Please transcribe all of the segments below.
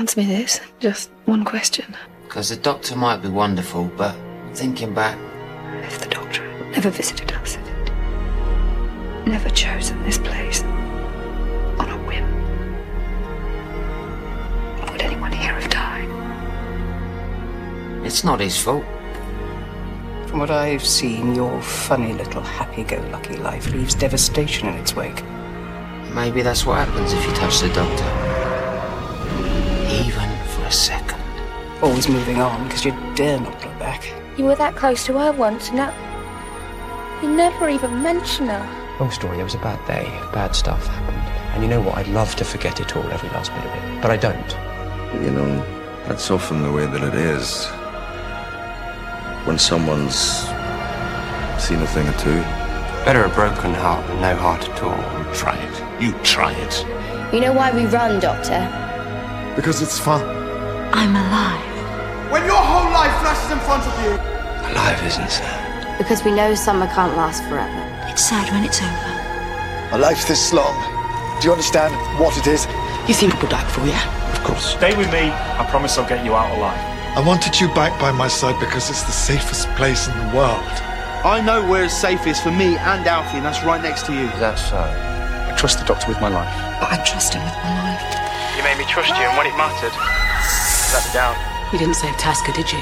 Answer me this. Just one question. Because the doctor might be wonderful, but thinking back, If the doctor had never visited us, if it never chosen this place on a whim, would anyone here have died? it's not his fault. From what I've seen, your funny little happy-go-lucky life leaves devastation in its wake. Maybe that's what happens if you touch the doctor. Even for a second. Always moving on, because you dare not look back. You were that close to her once, and now you never even mention her. Long story, it was a bad day. Bad stuff happened. And you know what? I'd love to forget it all, every last bit of it. But I don't. You know, that's often the way that it is. When someone's seen a thing or two. Better a broken heart than no heart at all. Try it. You try it. You know why we run, Doctor? Because it's fun. I'm alive. When your whole life flashes in front of you. Alive isn't sad. Because we know summer can't last forever. It's sad when it's over. A life's this long. Do you understand what it is? You think people die for yeah? Of course. Stay with me. I promise I'll get you out alive. I wanted you back by my side because it's the safest place in the world. I know where it's safest for me and Alfie, and that's right next to you. That's so. I trust the doctor with my life. But I trust him with my life. You made me trust you, and when it mattered, you let me down. You didn't save Tasker, did you?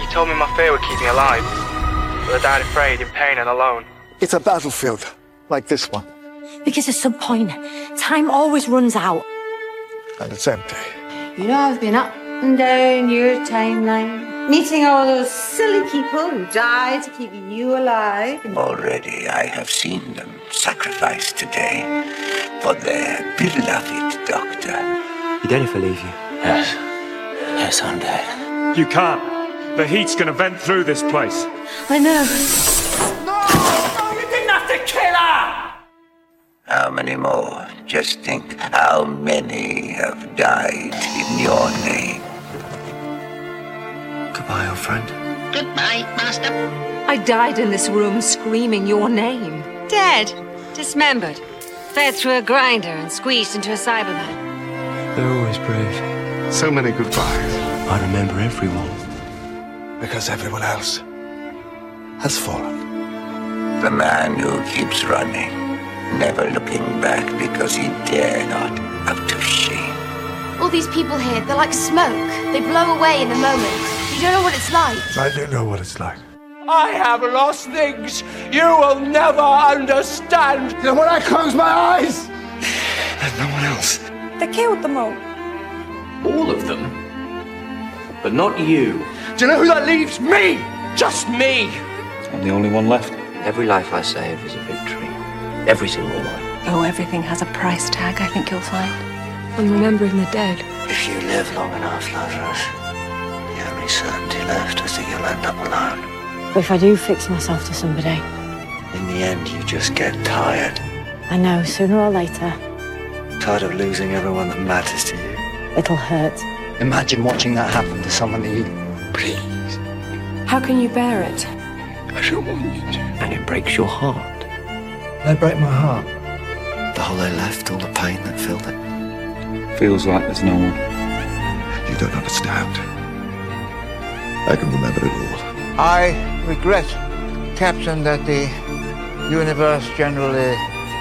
You told me my fear would keep me alive, but I died afraid, in pain, and alone. It's a battlefield like this one, Because at some point, time always runs out. and it's empty. You know, I've been up and down your timeline, meeting all those silly people who died to keep you alive. Already I have seen them sacrifice today for their beloved doctor. You dead if I leave you? Yes. Yes, I'm dead. You can't. The heat's gonna vent through this place. I know. No! No, you didn't have to kill her! How many more? Just think how many have died in your name. Goodbye, old friend. Goodbye, Master. I died in this room screaming your name. Dead. Dismembered. Fed through a grinder and squeezed into a Cyberman. They're always brave. So many goodbyes. I remember everyone. Because everyone else has fallen. The man who keeps running, never looking back because he dare not out of shame. All these people here, they're like smoke. They blow away in a moment. You don't know what it's like. I don't know what it's like. I have lost things you will never understand. You know, when I close my eyes, There's no one else. They killed them all. All of them. But not you. Do you know who that leaves? Me! Just me! I'm the only one left. Every life I save is a victory. Every single one. Oh, everything has a price tag, I think you'll find. I'm remembering the dead. If you live long enough, Lazarus, the only certainty left is that you'll end up alone. But If I do fix myself to somebody, In the end, you just get tired. I know sooner or later Tired of losing everyone that matters to you. It'll hurt. Imagine watching that happen to someone that you. Please. How can you bear it? I don't want you to. And it breaks your heart. they break my heart. The hole I left, all the pain that filled it. Feels like there's no one. You don't understand. I can remember it all. I regret, Captain, that the universe generally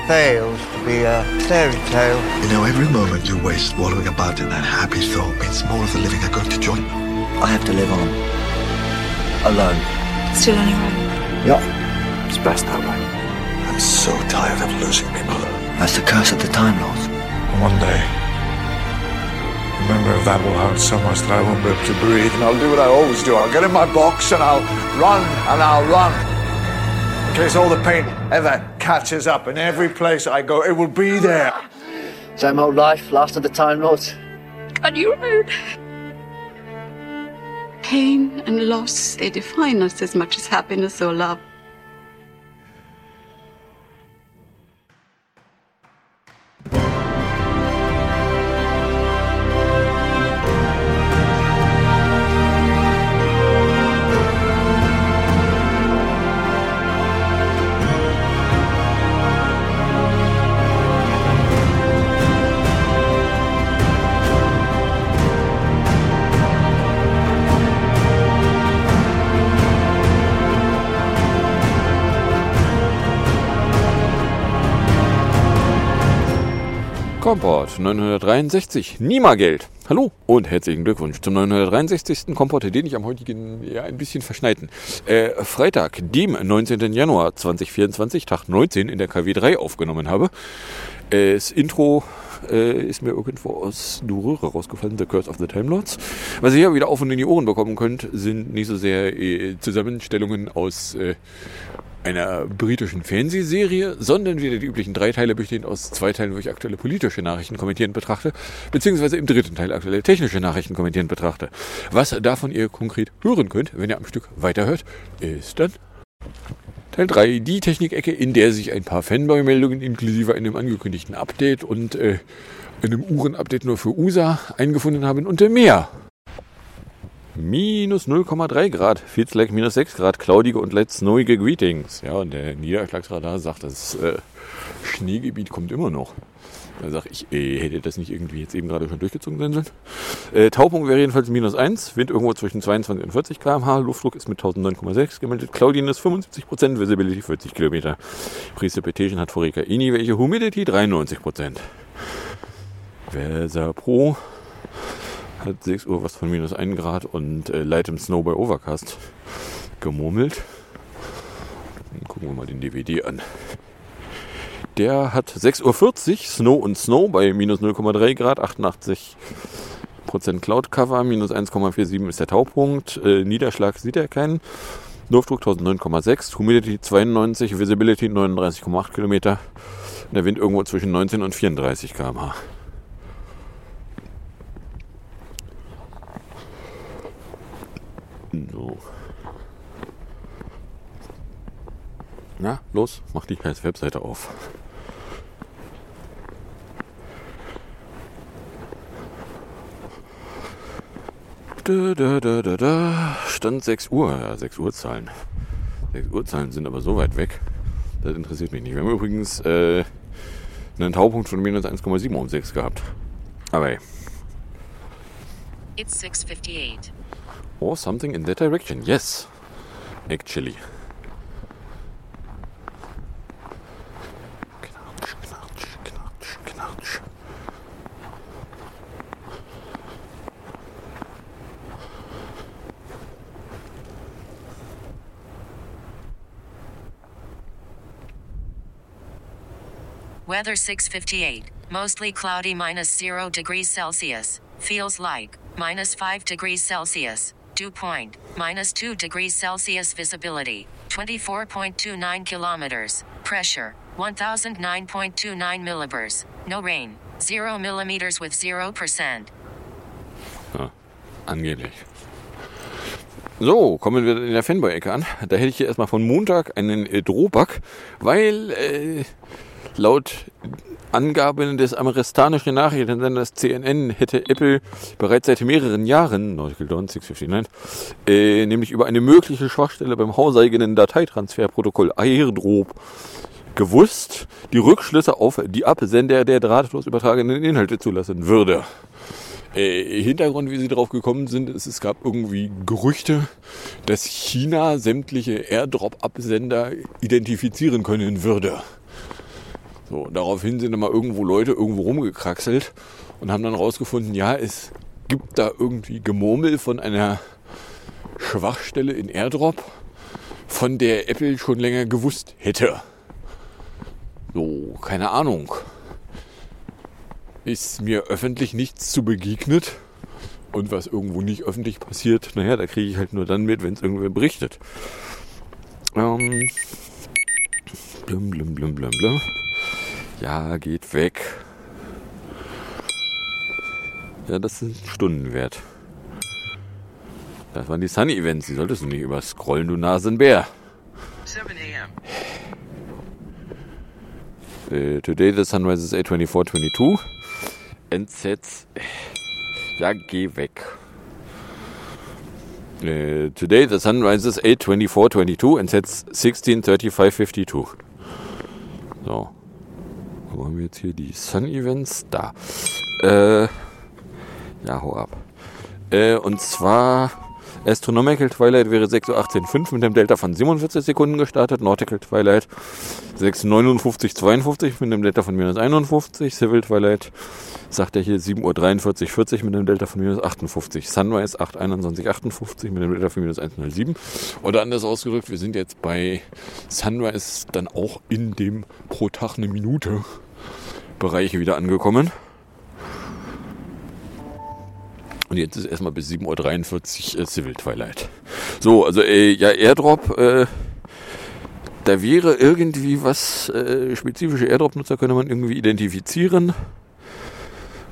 fails to be a fairy tale. You know, every moment you waste wallowing about in that happy thought means more of the living are going to join you. I have to live on. Alone. Still anyway. Yeah. It's best that way. I'm so tired of losing people. That's the curse of the Time Lords. One day, remember that will hurt so much that I won't be able to breathe, and I'll do what I always do. I'll get in my box and I'll run and I'll run. In case all the pain ever catches up, in every place I go, it will be there. Same old life, last of the Time Lords. God, you're. Pain and loss, they define us as much as happiness or love. Kompott 963. Nima-Geld. Hallo und herzlichen Glückwunsch zum 963. Kompott, den ich am heutigen, ja, ein bisschen verschneiten. Äh, Freitag, dem 19. Januar 2024, Tag 19 in der KW3 aufgenommen habe. Äh, das Intro äh, ist mir irgendwo aus Duröre rausgefallen, The Curse of the Time Lords. Was ihr hier wieder auf und in die Ohren bekommen könnt, sind nicht so sehr äh, Zusammenstellungen aus äh, einer britischen Fernsehserie, sondern wieder die üblichen drei Teile bestehend aus zwei Teilen, wo ich aktuelle politische Nachrichten kommentierend betrachte, beziehungsweise im dritten Teil aktuelle technische Nachrichten kommentierend betrachte. Was davon ihr konkret hören könnt, wenn ihr am Stück weiterhört, ist dann Teil 3, die Technikecke, in der sich ein paar Fanboy-Meldungen inklusive einem angekündigten Update und äh, einem Uhren-Update nur für USA eingefunden haben und mehr. Minus 0,3 Grad, like minus 6 Grad, cloudige und let's snowige Greetings. Ja, und der Niederschlagsradar sagt, das äh, Schneegebiet kommt immer noch. Da sage ich, äh, hätte das nicht irgendwie jetzt eben gerade schon durchgezogen sein sollen? Äh, Taupunkt wäre jedenfalls minus 1, Wind irgendwo zwischen 22 und 40 km/h, Luftdruck ist mit 1009,6 gemeldet, Cloudiness 75%, Visibility 40 Kilometer. Precipitation hat Foreka Ini, welche Humidity 93%. Versa Pro hat 6 Uhr was von minus 1 Grad und äh, Light im Snow bei Overcast gemurmelt. Dann gucken wir mal den DVD an. Der hat 6.40 Uhr Snow und Snow bei minus 0,3 Grad, 88% Cloud Cover, minus 1,47 ist der Taupunkt. Äh, Niederschlag sieht er keinen. Luftdruck 1009,6, Humidity 92, Visibility 39,8 Kilometer. Der Wind irgendwo zwischen 19 und 34 km/h. So. Na, los, mach die scheiß Webseite auf. Da, da, da, da, da. Stand 6 Uhr. Ja, 6 Uhr Zahlen. 6 Uhr Zahlen sind aber so weit weg. Das interessiert mich nicht. Wir haben übrigens äh, einen Taupunkt von minus 1,7 um 6 gehabt. Aber hey. It's 658. Or something in that direction. Yes. Actually. Weather 658. Mostly cloudy minus 0 degrees Celsius. Feels like minus 5 degrees Celsius. Dew point minus 2 degrees Celsius. Visibility 24.29 kilometers. Pressure 1009.29 millibars. No rain. 0 millimeters with 0%. Ja, angeblich. So, kommen wir in der Fanboy-Ecke an. Da hätte ich hier erstmal von Montag einen äh, Drohback, weil äh, laut Angaben des amerikanischen Nachrichtensenders CNN hätte Apple bereits seit mehreren Jahren, Nautical Dawn 659, äh, nämlich über eine mögliche Schwachstelle beim hauseigenen Dateitransferprotokoll AirDrop gewusst, die Rückschlüsse auf die Absender der drahtlos übertragenen Inhalte zulassen würde. Äh, Hintergrund, wie sie drauf gekommen sind, ist, es gab irgendwie Gerüchte, dass China sämtliche Airdrop-Absender identifizieren können würde. So, daraufhin sind immer irgendwo Leute irgendwo rumgekraxelt und haben dann rausgefunden, ja, es gibt da irgendwie Gemurmel von einer Schwachstelle in Airdrop, von der Apple schon länger gewusst hätte. So, keine Ahnung. Ist mir öffentlich nichts zu begegnet. Und was irgendwo nicht öffentlich passiert, naja, da kriege ich halt nur dann mit, wenn es irgendwer berichtet. Ähm, blum, blum, blum, blum, blum. Ja, geht weg. Ja, das sind Stunden wert. Das waren die Sunny Events. Die solltest du nicht überscrollen, du Nasenbär. 7 a.m. Uh, today the sunrise is 8.24.22 and sets... Ja, geh weg. Uh, today the sun rises 8.24.22 and sets 16.35.52. So. Wo haben wir jetzt hier die Sun Events? Da. Äh, ja, hau ab. Äh, und zwar Astronomical Twilight wäre 6.18.5 mit einem Delta von 47 Sekunden gestartet. Nautical Twilight 6.59.52 mit einem Delta von minus 51. Civil Twilight sagt er hier 7.43.40 mit einem Delta von minus 58. Sunrise 8.21.58 mit einem Delta von minus 107. Oder anders ausgedrückt, wir sind jetzt bei Sunrise dann auch in dem pro Tag eine Minute Bereich wieder angekommen. Und jetzt ist erstmal bis 7.43 Uhr äh, Civil Twilight. So, also äh, ja, Airdrop, äh, da wäre irgendwie was, äh, spezifische Airdrop-Nutzer könnte man irgendwie identifizieren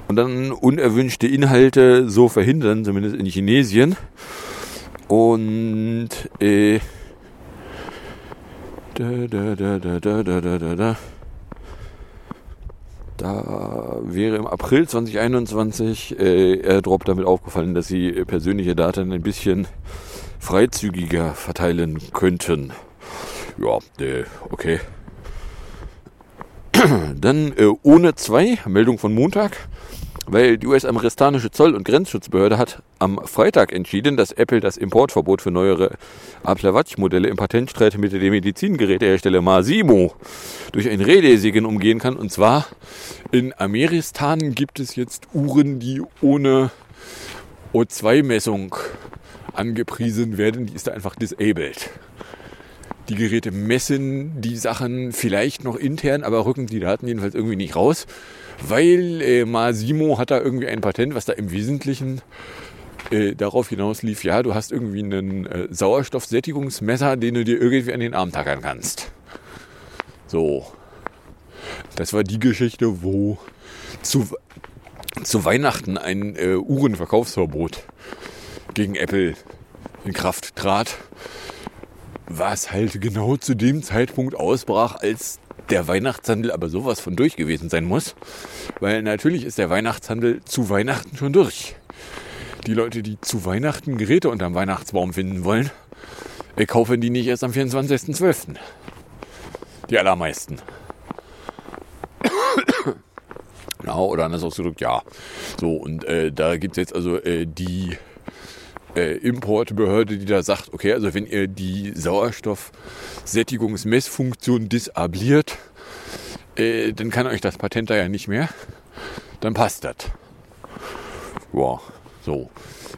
und dann unerwünschte Inhalte so verhindern, zumindest in Chinesien. Und äh, da, da, da, da, da, da, da, da, da. Wäre im April 2021 äh, AirDrop damit aufgefallen, dass sie persönliche Daten ein bisschen freizügiger verteilen könnten. Ja, äh, okay. Dann äh, ohne zwei, Meldung von Montag weil die US-amerikanische Zoll- und Grenzschutzbehörde hat am Freitag entschieden, dass Apple das Importverbot für neuere Apple Watch-Modelle im Patentstreit mit dem Medizingerätehersteller Masimo durch ein Rehdesigen umgehen kann. Und zwar in Ameristan gibt es jetzt Uhren, die ohne O2-Messung angepriesen werden. Die ist da einfach disabled. Die Geräte messen die Sachen vielleicht noch intern, aber rücken die Daten jedenfalls irgendwie nicht raus weil äh, Masimo hat da irgendwie ein Patent, was da im Wesentlichen äh, darauf hinaus lief, ja, du hast irgendwie einen äh, Sauerstoffsättigungsmesser, den du dir irgendwie an den Arm tackern kannst. So. Das war die Geschichte, wo zu, zu Weihnachten ein äh, Uhrenverkaufsverbot gegen Apple in Kraft trat, was halt genau zu dem Zeitpunkt ausbrach, als der Weihnachtshandel aber sowas von durch gewesen sein muss. Weil natürlich ist der Weihnachtshandel zu Weihnachten schon durch. Die Leute, die zu Weihnachten Geräte unterm Weihnachtsbaum finden wollen, kaufen die nicht erst am 24.12. Die allermeisten. Genau, oder anders ausgedrückt, ja. So, und äh, da gibt es jetzt also äh, die äh, Importbehörde, die da sagt, okay, also wenn ihr die Sauerstoffsättigungsmessfunktion disabliert, äh, dann kann euch das Patent da ja nicht mehr. Dann passt das. Ja, so.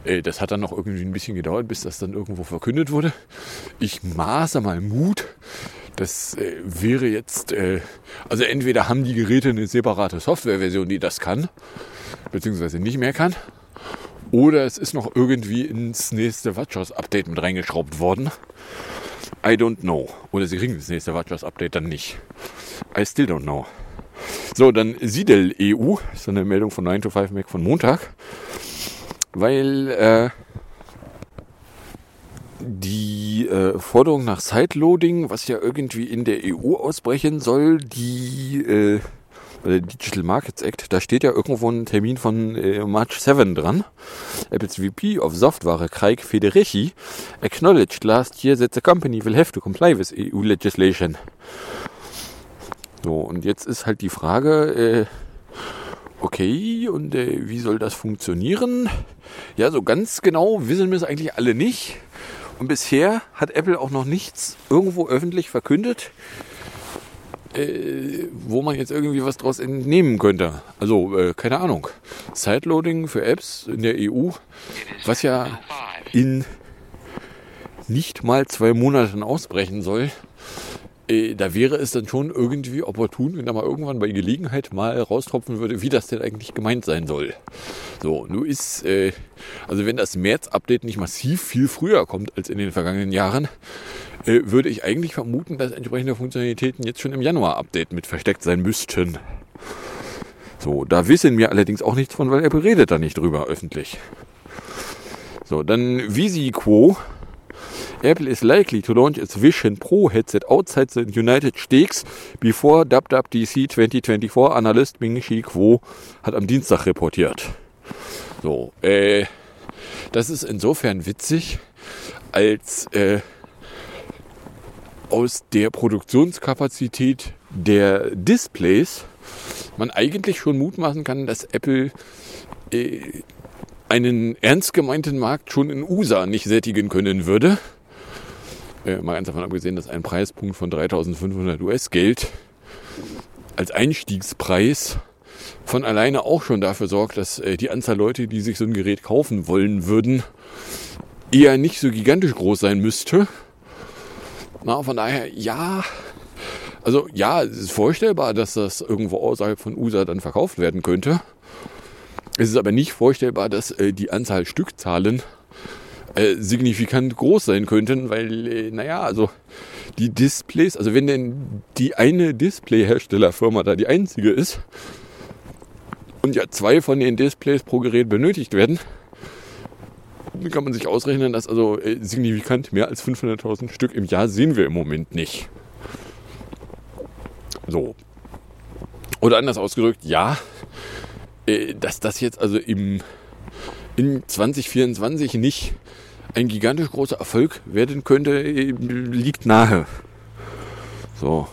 Äh, das hat dann noch irgendwie ein bisschen gedauert, bis das dann irgendwo verkündet wurde. Ich maße mal Mut. Das äh, wäre jetzt, äh, also entweder haben die Geräte eine separate Softwareversion, die das kann, beziehungsweise nicht mehr kann, oder es ist noch irgendwie ins nächste WatchOS-Update mit reingeschraubt worden. I don't know. Oder sie kriegen das nächste WatchOS-Update dann nicht. I still don't know. So, dann Siedel EU. Das ist eine Meldung von 9 to 5 Mac von Montag. Weil äh, die äh, Forderung nach Sideloading, was ja irgendwie in der EU ausbrechen soll, die äh, oder Digital Markets Act, da steht ja irgendwo ein Termin von äh, March 7 dran. Apple's VP of Software, Craig Federici, acknowledged last year that the company will have to comply with EU legislation. So, und jetzt ist halt die Frage, äh, okay, und äh, wie soll das funktionieren? Ja, so ganz genau wissen wir es eigentlich alle nicht. Und bisher hat Apple auch noch nichts irgendwo öffentlich verkündet, äh, wo man jetzt irgendwie was draus entnehmen könnte. Also, äh, keine Ahnung. Sideloading für Apps in der EU, was ja in nicht mal zwei Monaten ausbrechen soll. Äh, da wäre es dann schon irgendwie opportun, wenn da mal irgendwann bei Gelegenheit mal raustropfen würde, wie das denn eigentlich gemeint sein soll. So, nun ist, äh, also wenn das März-Update nicht massiv viel früher kommt als in den vergangenen Jahren, äh, würde ich eigentlich vermuten, dass entsprechende Funktionalitäten jetzt schon im Januar-Update mit versteckt sein müssten. So, da wissen wir allerdings auch nichts von, weil Apple redet da nicht drüber öffentlich. So, dann VisiQuo Apple is likely to launch its Vision Pro headset outside the United States before WWDC 2024. Analyst Ming Chi Kuo hat am Dienstag reportiert. So, äh, das ist insofern witzig, als äh, aus der Produktionskapazität der Displays man eigentlich schon mutmaßen kann, dass Apple äh, einen ernst gemeinten Markt schon in USA nicht sättigen können würde. Äh, mal ganz davon abgesehen, dass ein Preispunkt von 3500 US-Geld als Einstiegspreis von alleine auch schon dafür sorgt, dass äh, die Anzahl Leute, die sich so ein Gerät kaufen wollen würden, eher nicht so gigantisch groß sein müsste. Na, von daher, ja, also ja, es ist vorstellbar, dass das irgendwo außerhalb von USA dann verkauft werden könnte. Es ist aber nicht vorstellbar, dass äh, die Anzahl Stückzahlen äh, signifikant groß sein könnten, weil, äh, naja, also die Displays, also wenn denn die eine Displayherstellerfirma da die einzige ist und ja zwei von den Displays pro Gerät benötigt werden, kann man sich ausrechnen, dass also äh, signifikant mehr als 500.000 Stück im Jahr sehen wir im Moment nicht. So. Oder anders ausgedrückt, ja, äh, dass das jetzt also im, in 2024 nicht ein gigantisch großer Erfolg werden könnte, äh, liegt nahe. So.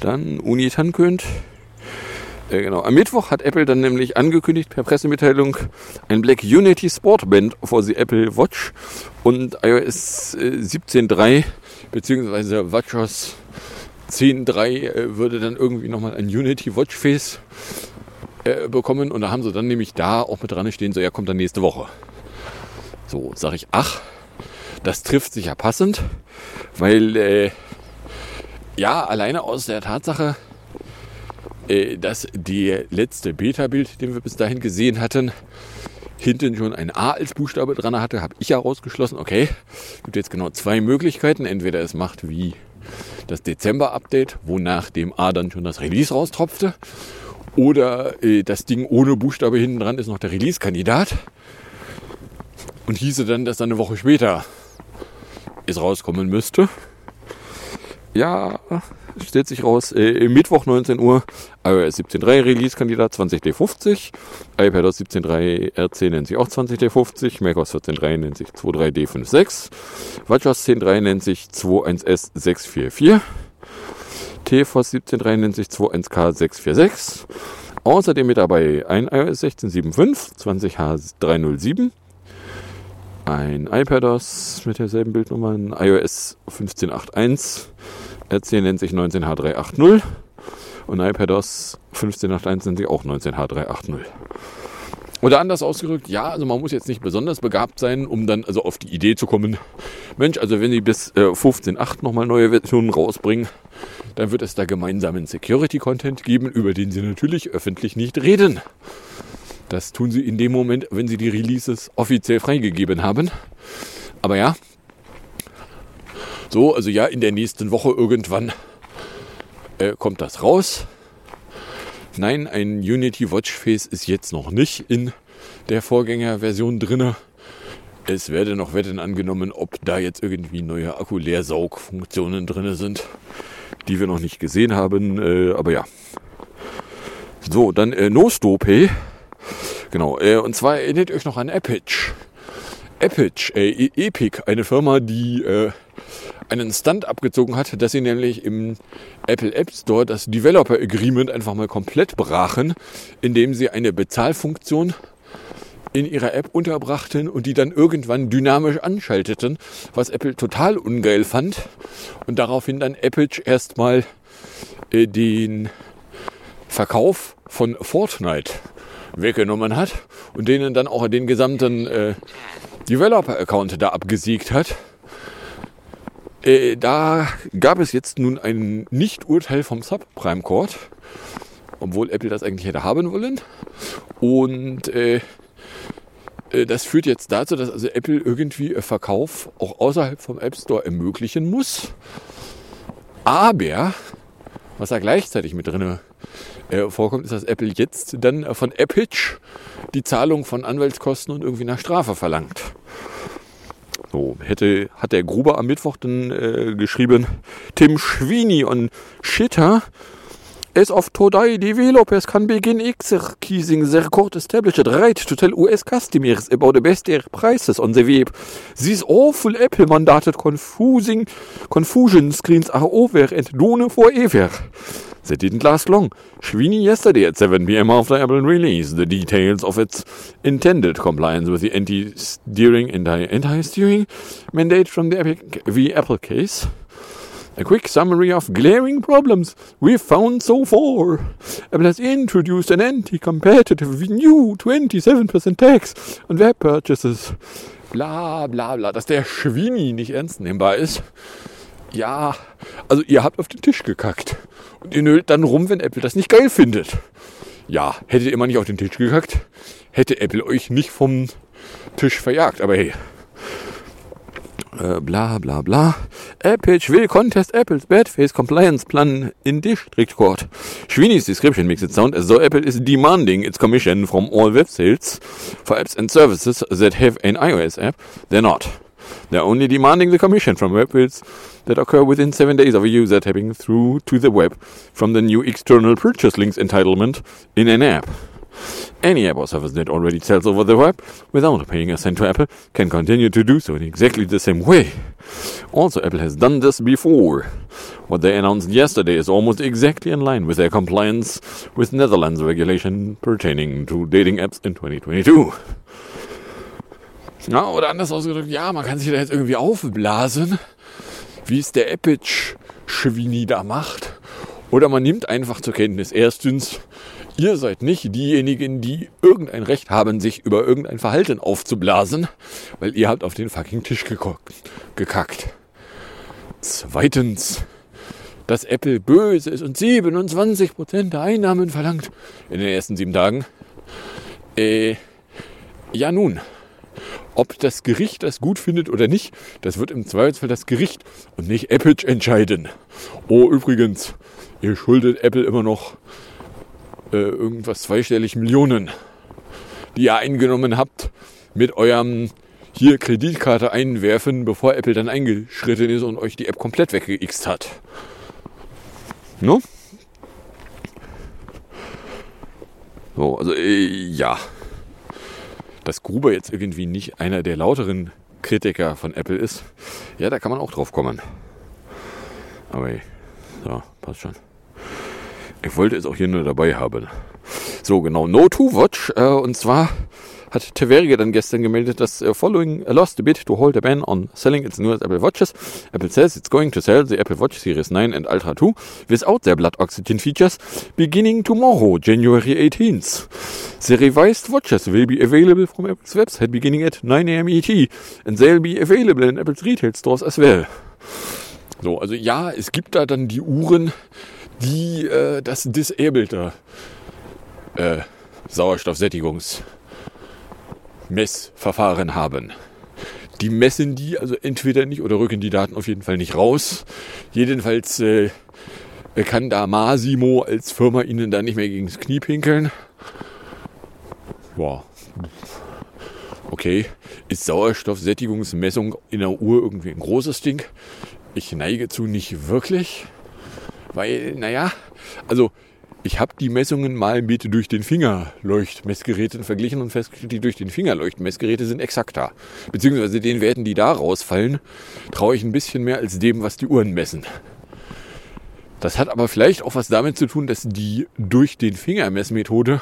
Dann Uni Tankönd. Äh, genau. Am Mittwoch hat Apple dann nämlich angekündigt per Pressemitteilung ein Black Unity Sportband for the Apple Watch und iOS äh, 17.3 beziehungsweise WatchOS 10.3 äh, würde dann irgendwie nochmal ein Unity Watch Face äh, bekommen und da haben sie dann nämlich da auch mit dran stehen, so er kommt dann nächste Woche. So, sage ich, ach, das trifft sich ja passend, weil äh, ja, alleine aus der Tatsache, äh, dass die letzte Beta-Bild, den wir bis dahin gesehen hatten, hinten schon ein A als Buchstabe dran hatte, habe ich ja rausgeschlossen, okay, gibt jetzt genau zwei Möglichkeiten. Entweder es macht wie das Dezember-Update, wonach dem A dann schon das Release raustropfte. Oder äh, das Ding ohne Buchstabe hinten dran ist noch der Release-Kandidat. Und hieße dann, dass dann eine Woche später es rauskommen müsste. Ja, stellt sich raus, äh, Mittwoch 19 Uhr, iOS 17.3 Release-Kandidat 20D50, iPadOS 17.3 RC nennt sich auch 20D50, macOS 14.3 nennt sich 23D56, WatchOS 10.3 nennt sich 21S644, TFOS 17.3 nennt sich 21K646, außerdem mit dabei ein iOS 16.7.5, 20H307, ein iPadOS mit derselben Bildnummer, ein iOS 15.8.1, RC nennt sich 19H380 und iPadOS 15.8.1 nennt sich auch 19H380. Oder anders ausgedrückt, ja, also man muss jetzt nicht besonders begabt sein, um dann also auf die Idee zu kommen, Mensch, also wenn die bis äh, 15.8 nochmal neue Versionen rausbringen, dann wird es da gemeinsamen Security-Content geben, über den sie natürlich öffentlich nicht reden. Das tun sie in dem Moment, wenn sie die Releases offiziell freigegeben haben. Aber ja, so, also ja, in der nächsten Woche irgendwann äh, kommt das raus. Nein, ein Unity Watch Face ist jetzt noch nicht in der Vorgängerversion drinne. Es werde noch Wetten angenommen, ob da jetzt irgendwie neue Akku-Leersaugfunktionen drin sind, die wir noch nicht gesehen haben. Äh, aber ja. So, dann äh, Nostope. Genau, äh, und zwar erinnert euch noch an Epic. Epic, äh, Epic, eine Firma, die äh, einen Stunt abgezogen hat, dass sie nämlich im Apple App Store das Developer Agreement einfach mal komplett brachen, indem sie eine Bezahlfunktion in ihrer App unterbrachten und die dann irgendwann dynamisch anschalteten, was Apple total ungeil fand. Und daraufhin dann Epic erstmal äh, den Verkauf von Fortnite weggenommen hat und denen dann auch den gesamten äh, Developer-Account da abgesiegt hat. Äh, da gab es jetzt nun ein Nicht-Urteil vom Subprime Court, obwohl Apple das eigentlich hätte haben wollen. Und äh, äh das führt jetzt dazu, dass also Apple irgendwie Verkauf auch außerhalb vom App Store ermöglichen muss. Aber was da gleichzeitig mit drin äh, vorkommt, ist, dass Apple jetzt dann äh, von Epic die Zahlung von Anwaltskosten und irgendwie nach Strafe verlangt. So, hätte, hat der Gruber am Mittwoch dann äh, geschrieben, Tim Schwini und Shitter As of today, developers can begin executing their court established right to tell US customers about the best their prices on the web. These awful Apple mandated confusing confusion screens are over and done forever. That didn't last long. Sweeney yesterday at 7 p.m. after Apple released the details of its intended compliance with the anti-steering anti- anti-steering mandate from the, Epic, the Apple case. A quick summary of glaring problems we've found so far. Apple has introduced an anti-competitive new 27% tax on web purchases. Bla bla bla, dass der Schwini nicht ernst nehmbar ist. Ja, also ihr habt auf den Tisch gekackt. Ihr nölt dann rum, wenn Apple das nicht geil findet. Ja, hättet ihr mal nicht auf den Tisch gekackt, hätte Apple euch nicht vom Tisch verjagt. Aber hey, äh, bla bla bla. Apple will contest Apple's bad face compliance plan in district court. Sweeney's description makes it sound as though Apple is demanding its commission from all web sales for apps and services that have an iOS app. They're not. They're only demanding the commission from web sales that occur within seven days of a user tapping through to the web from the new external purchase links entitlement in an app. Any app or service that already sells over the web without paying a cent to Apple can continue to do so in exactly the same way. Also, Apple has done this before. What they announced yesterday is almost exactly in line with their compliance with Netherlands regulation pertaining to dating apps in 2022. Ja, oder anders ausgedrückt, ja, man kann sich da jetzt irgendwie aufblasen, wie es der Epic-Schwini da macht. Oder man nimmt einfach zur Kenntnis, erstens, Ihr seid nicht diejenigen, die irgendein Recht haben, sich über irgendein Verhalten aufzublasen, weil ihr habt auf den fucking Tisch gekackt. Zweitens, dass Apple böse ist und 27% der Einnahmen verlangt in den ersten sieben Tagen. Äh, ja nun, ob das Gericht das gut findet oder nicht, das wird im Zweifelsfall das Gericht und nicht Apple entscheiden. Oh, übrigens, ihr schuldet Apple immer noch äh, irgendwas zweistellig Millionen, die ihr eingenommen habt mit eurem hier Kreditkarte einwerfen, bevor Apple dann eingeschritten ist und euch die App komplett weggeixt hat. No? So, also äh, ja. Dass Gruber jetzt irgendwie nicht einer der lauteren Kritiker von Apple ist, ja, da kann man auch drauf kommen. Aber so, passt schon. Ich wollte es auch hier nur dabei haben. So, genau, No to Watch. Äh, und zwar hat Teverge dann gestern gemeldet, dass uh, following a lost bid to hold a ban on selling its newest Apple Watches, Apple says it's going to sell the Apple Watch Series 9 and Ultra 2 without their blood oxygen features beginning tomorrow, January 18th. The revised watches will be available from Apple's website beginning at 9 a.m. ET and they'll be available in Apple's retail stores as well. So, also ja, es gibt da dann die Uhren, die äh, das disablete äh, Sauerstoffsättigungsmessverfahren haben. Die messen die also entweder nicht oder rücken die Daten auf jeden Fall nicht raus. Jedenfalls äh, kann da Masimo als Firma ihnen da nicht mehr gegen das Knie pinkeln. Boah. Okay, ist Sauerstoffsättigungsmessung in der Uhr irgendwie ein großes Ding? Ich neige zu nicht wirklich. Weil, naja, also ich habe die Messungen mal mit durch den Fingerleuchtmessgeräten verglichen und festgestellt, die durch den Fingerleuchtmessgeräte sind exakter. Beziehungsweise den Werten, die da rausfallen, traue ich ein bisschen mehr als dem, was die Uhren messen. Das hat aber vielleicht auch was damit zu tun, dass die durch den Fingermessmethode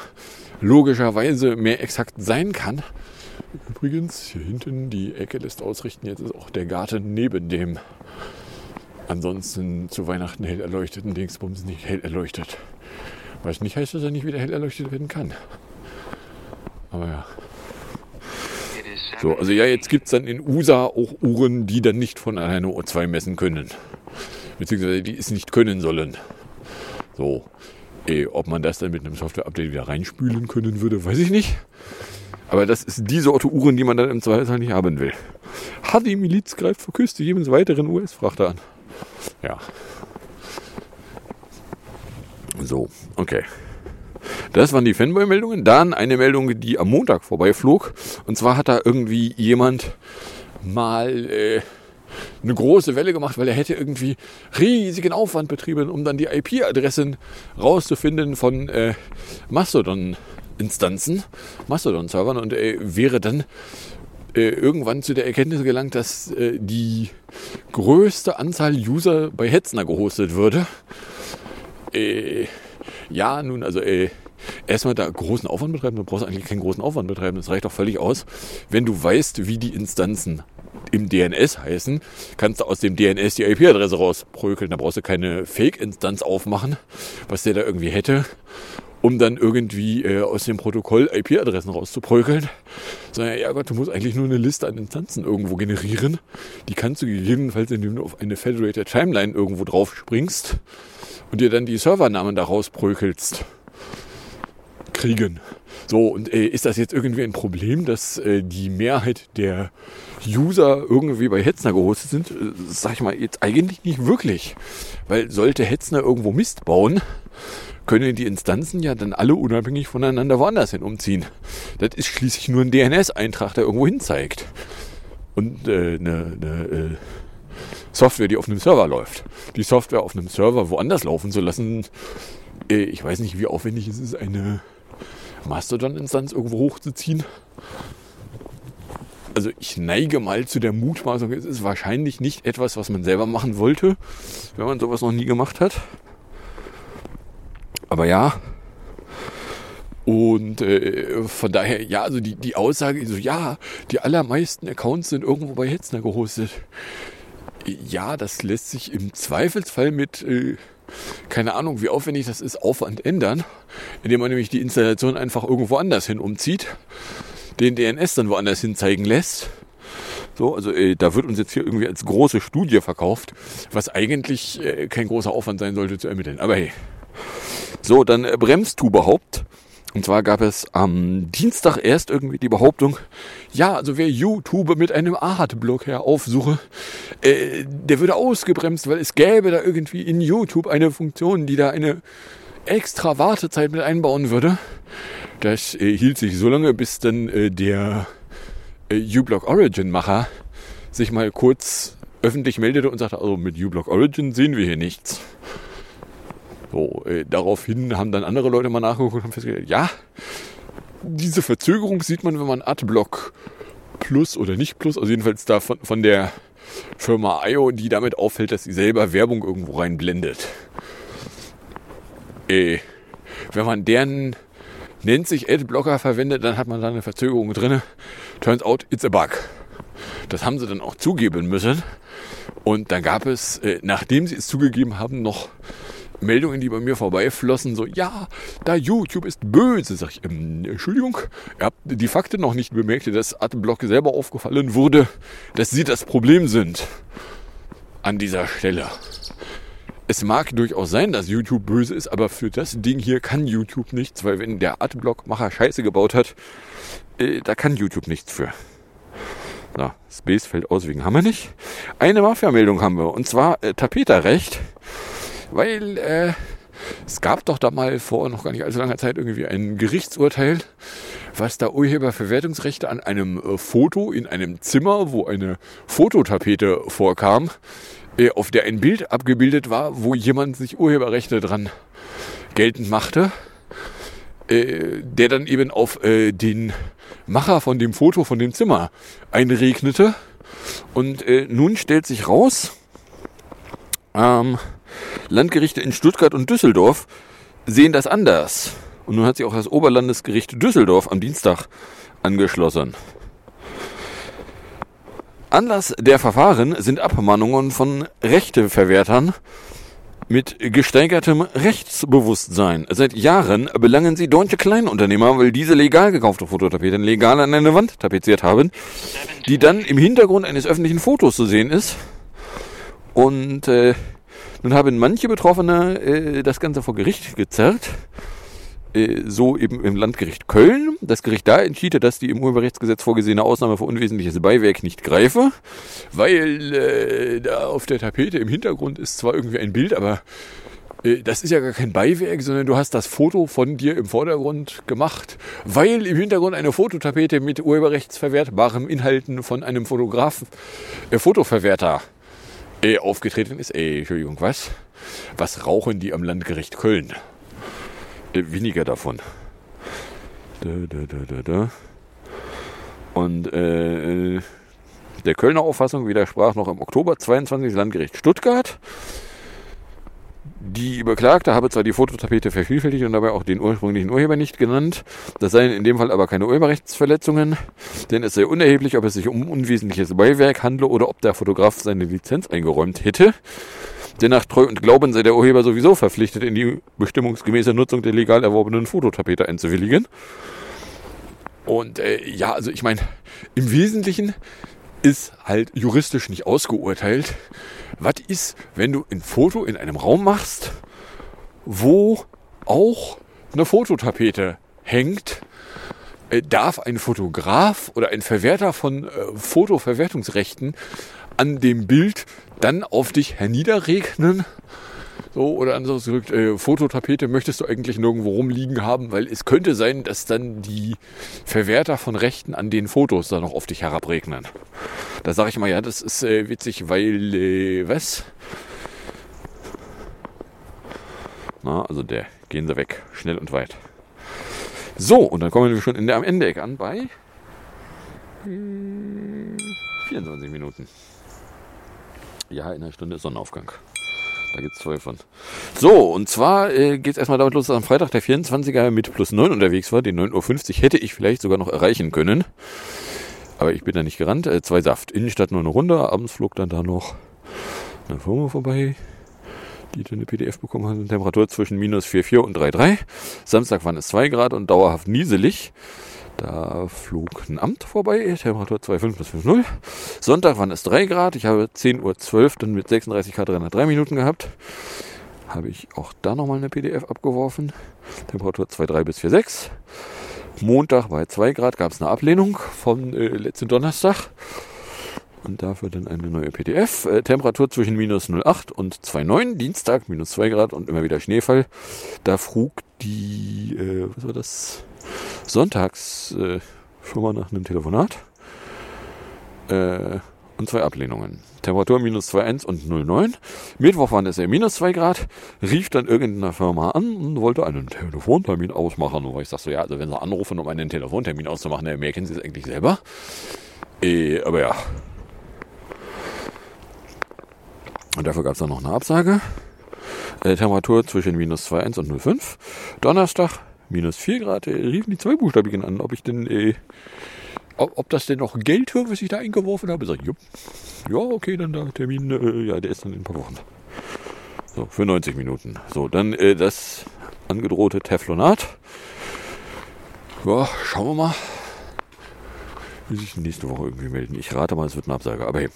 logischerweise mehr exakt sein kann. Übrigens, hier hinten die Ecke lässt ausrichten, jetzt ist auch der Garten neben dem ansonsten zu Weihnachten hell erleuchteten Dingsbums nicht hell erleuchtet. Was nicht heißt, dass er nicht wieder hell erleuchtet werden kann. Aber ja. So, also ja, jetzt gibt es dann in USA auch Uhren, die dann nicht von alleine O2 messen können. Beziehungsweise die es nicht können sollen. So. Eh, ob man das dann mit einem Software-Update wieder reinspülen können würde, weiß ich nicht. Aber das ist die Sorte Uhren, die man dann im Zweifelsfall nicht haben will. Hat die Miliz greift vor Küste jeweils weiteren US-Frachter an. Ja. So, okay. Das waren die Fanboy-Meldungen. Dann eine Meldung, die am Montag vorbeiflog. Und zwar hat da irgendwie jemand mal äh, eine große Welle gemacht, weil er hätte irgendwie riesigen Aufwand betrieben, um dann die IP-Adressen rauszufinden von äh, Mastodon-Instanzen, Mastodon-Servern und er wäre dann äh, irgendwann zu der Erkenntnis gelangt, dass äh, die größte Anzahl User bei Hetzner gehostet würde. Äh, ja, nun, also äh, erstmal da großen Aufwand betreiben, du brauchst eigentlich keinen großen Aufwand betreiben, das reicht doch völlig aus. Wenn du weißt, wie die Instanzen im DNS heißen, kannst du aus dem DNS die IP-Adresse rausprökeln. Da brauchst du keine Fake-Instanz aufmachen, was der da irgendwie hätte, um dann irgendwie äh, aus dem Protokoll IP-Adressen rauszuprökeln. Sondern ja Gott, du musst eigentlich nur eine Liste an Instanzen irgendwo generieren. Die kannst du gegebenenfalls, indem du auf eine Federated Timeline irgendwo drauf springst und dir dann die Servernamen da rausprökelst, kriegen. So, und äh, ist das jetzt irgendwie ein Problem, dass äh, die Mehrheit der User irgendwie bei Hetzner gehostet sind? Äh, sag ich mal, jetzt eigentlich nicht wirklich. Weil sollte Hetzner irgendwo Mist bauen, können die Instanzen ja dann alle unabhängig voneinander woanders hin umziehen. Das ist schließlich nur ein DNS-Eintrag, der irgendwo hin zeigt. Und äh, eine, eine äh, Software, die auf einem Server läuft. Die Software auf einem Server woanders laufen zu lassen, äh, ich weiß nicht, wie aufwendig es ist, eine Mastodon-Instanz irgendwo hochzuziehen. Also ich neige mal zu der Mutmaßung, es ist wahrscheinlich nicht etwas, was man selber machen wollte, wenn man sowas noch nie gemacht hat. Aber ja. Und äh, von daher, ja, also die, die Aussage, so ja, die allermeisten Accounts sind irgendwo bei Hetzner gehostet. Ja, das lässt sich im Zweifelsfall mit äh, keine Ahnung, wie aufwendig das ist, Aufwand ändern, indem man nämlich die Installation einfach irgendwo anders hin umzieht, den DNS dann woanders hin zeigen lässt. So, also äh, da wird uns jetzt hier irgendwie als große Studie verkauft, was eigentlich äh, kein großer Aufwand sein sollte zu ermitteln. Aber hey. So, dann äh, bremst du überhaupt. Und zwar gab es am Dienstag erst irgendwie die Behauptung, ja, also wer YouTube mit einem Art-Block her aufsuche, äh, der würde ausgebremst, weil es gäbe da irgendwie in YouTube eine Funktion, die da eine extra Wartezeit mit einbauen würde. Das äh, hielt sich so lange, bis dann äh, der äh, uBlock Origin-Macher sich mal kurz öffentlich meldete und sagte, also mit uBlock Origin sehen wir hier nichts. So, äh, daraufhin haben dann andere Leute mal nachgeguckt und haben festgestellt, ja, diese Verzögerung sieht man, wenn man Adblock Plus oder nicht Plus, also jedenfalls da von, von der Firma IO, die damit auffällt, dass sie selber Werbung irgendwo reinblendet. Äh, wenn man deren nennt sich Adblocker verwendet, dann hat man da eine Verzögerung drin. Turns out, it's a bug. Das haben sie dann auch zugeben müssen. Und dann gab es, äh, nachdem sie es zugegeben haben, noch Meldungen, die bei mir vorbeiflossen, so, ja, da YouTube ist böse. Sag ich, ähm, Entschuldigung, ihr habt die Fakten noch nicht bemerkt, dass Adblock selber aufgefallen wurde, dass sie das Problem sind. An dieser Stelle. Es mag durchaus sein, dass YouTube böse ist, aber für das Ding hier kann YouTube nichts, weil wenn der Adblock-Macher Scheiße gebaut hat, äh, da kann YouTube nichts für. So, Space fällt aus wegen haben wir nicht. Eine Mafia-Meldung haben wir, und zwar äh, Tapeterrecht. Weil äh, es gab doch da mal vor noch gar nicht allzu langer Zeit irgendwie ein Gerichtsurteil, was da Urheberverwertungsrechte an einem äh, Foto in einem Zimmer, wo eine Fototapete vorkam, äh, auf der ein Bild abgebildet war, wo jemand sich Urheberrechte dran geltend machte, äh, der dann eben auf äh, den Macher von dem Foto von dem Zimmer einregnete. Und nun stellt sich raus, ähm, Landgerichte in Stuttgart und Düsseldorf sehen das anders. Und nun hat sich auch das Oberlandesgericht Düsseldorf am Dienstag angeschlossen. Anlass der Verfahren sind Abmahnungen von Rechteverwertern mit gesteigertem Rechtsbewusstsein. Seit Jahren belangen sie deutsche Kleinunternehmer, weil diese legal gekaufte Fototapeten legal an eine Wand tapeziert haben, die dann im Hintergrund eines öffentlichen Fotos zu sehen ist. Und äh, nun haben manche Betroffene äh, das Ganze vor Gericht gezerrt. Äh, so eben im Landgericht Köln. Das Gericht da entschied, dass die im Urheberrechtsgesetz vorgesehene Ausnahme für unwesentliches Beiwerk nicht greife, weil äh, da auf der Tapete im Hintergrund ist zwar irgendwie ein Bild, aber äh, das ist ja gar kein Beiwerk, sondern du hast das Foto von dir im Vordergrund gemacht, weil im Hintergrund eine Fototapete mit urheberrechtsverwertbarem Inhalten von einem Fotografen, äh, Fotoverwerter äh, aufgetreten ist. Ey, Entschuldigung, was? Was rauchen die am Landgericht Köln? Äh, weniger davon. Da, da, da, da, da. Und äh, der Kölner Auffassung widersprach noch im Oktober 22 Landgericht Stuttgart. Die Beklagte habe zwar die Fototapete vervielfältigt und dabei auch den ursprünglichen Urheber nicht genannt. Das seien in dem Fall aber keine Urheberrechtsverletzungen, denn es sei unerheblich, ob es sich um unwesentliches Beiwerk handle oder ob der Fotograf seine Lizenz eingeräumt hätte. Denn nach Treu und Glauben sei der Urheber sowieso verpflichtet, in die bestimmungsgemäße Nutzung der legal erworbenen Fototapete einzuwilligen. Und äh, ja, also ich meine, im Wesentlichen ist halt juristisch nicht ausgeurteilt. Was ist, wenn du ein Foto in einem Raum machst, wo auch eine Fototapete hängt? Äh, darf ein Fotograf oder ein Verwerter von äh, Fotoverwertungsrechten an dem Bild dann auf dich herniederregnen? So, oder anders gesagt, äh, Fototapete möchtest du eigentlich nirgendwo rumliegen haben, weil es könnte sein, dass dann die Verwerter von Rechten an den Fotos da noch auf dich herabregnen. Da sage ich mal, ja, das ist äh, witzig, weil, äh, was? Na, also der, gehen sie weg, schnell und weit. So, und dann kommen wir schon in der am Ende an bei 24 Minuten. Ja, in einer Stunde ist Sonnenaufgang. Da gibt es zwei von. So, und zwar äh, geht es erstmal damit los, dass am Freitag der 24er mit plus 9 unterwegs war. Den 9.50 Uhr hätte ich vielleicht sogar noch erreichen können. Aber ich bin da nicht gerannt. Äh, zwei Saft. Innenstadt nur eine Runde. Abends flog dann da noch eine Firma vorbei, die dann eine PDF bekommen hat. Temperatur zwischen minus 4,4 und 3,3. Samstag waren es 2 Grad und dauerhaft nieselig. Da flog ein Amt vorbei, Temperatur 2,5 bis 5,0. Sonntag waren es 3 Grad. Ich habe 10.12 Uhr dann mit 36 Grad 303 Minuten gehabt. Habe ich auch da nochmal eine PDF abgeworfen. Temperatur 2,3 bis 4,6. Montag bei 2 Grad gab es eine Ablehnung von äh, letzten Donnerstag. Und dafür dann eine neue PDF. Äh, Temperatur zwischen minus 0,8 und 2,9. Dienstag minus 2 Grad und immer wieder Schneefall. Da frug die, äh, was war das? Sonntags äh, schon mal nach einem Telefonat. Äh, und zwei Ablehnungen. Temperatur minus 2,1 und 0,9. Mittwoch waren es ja minus 2 Grad. Rief dann irgendeine Firma an und wollte einen Telefontermin ausmachen. Und ich sagte so, ja, also wenn sie anrufen, um einen Telefontermin auszumachen, dann merken sie es eigentlich selber. Äh, aber ja. Und dafür gab es dann noch eine Absage. Äh, Temperatur zwischen minus 2,1 und 0,5. Donnerstag minus 4 Grad. Äh, riefen die Zweibuchstabigen an, ob ich denn, äh, ob, ob, das denn noch Geld wird, was ich da eingeworfen habe. Sag ich, ja okay, dann der Termin, äh, ja, der ist dann in ein paar Wochen. So, für 90 Minuten. So, dann äh, das angedrohte Teflonat. Ja, schauen wir mal, wie sich nächste Woche irgendwie melden. Ich rate mal, es wird eine Absage, aber hey.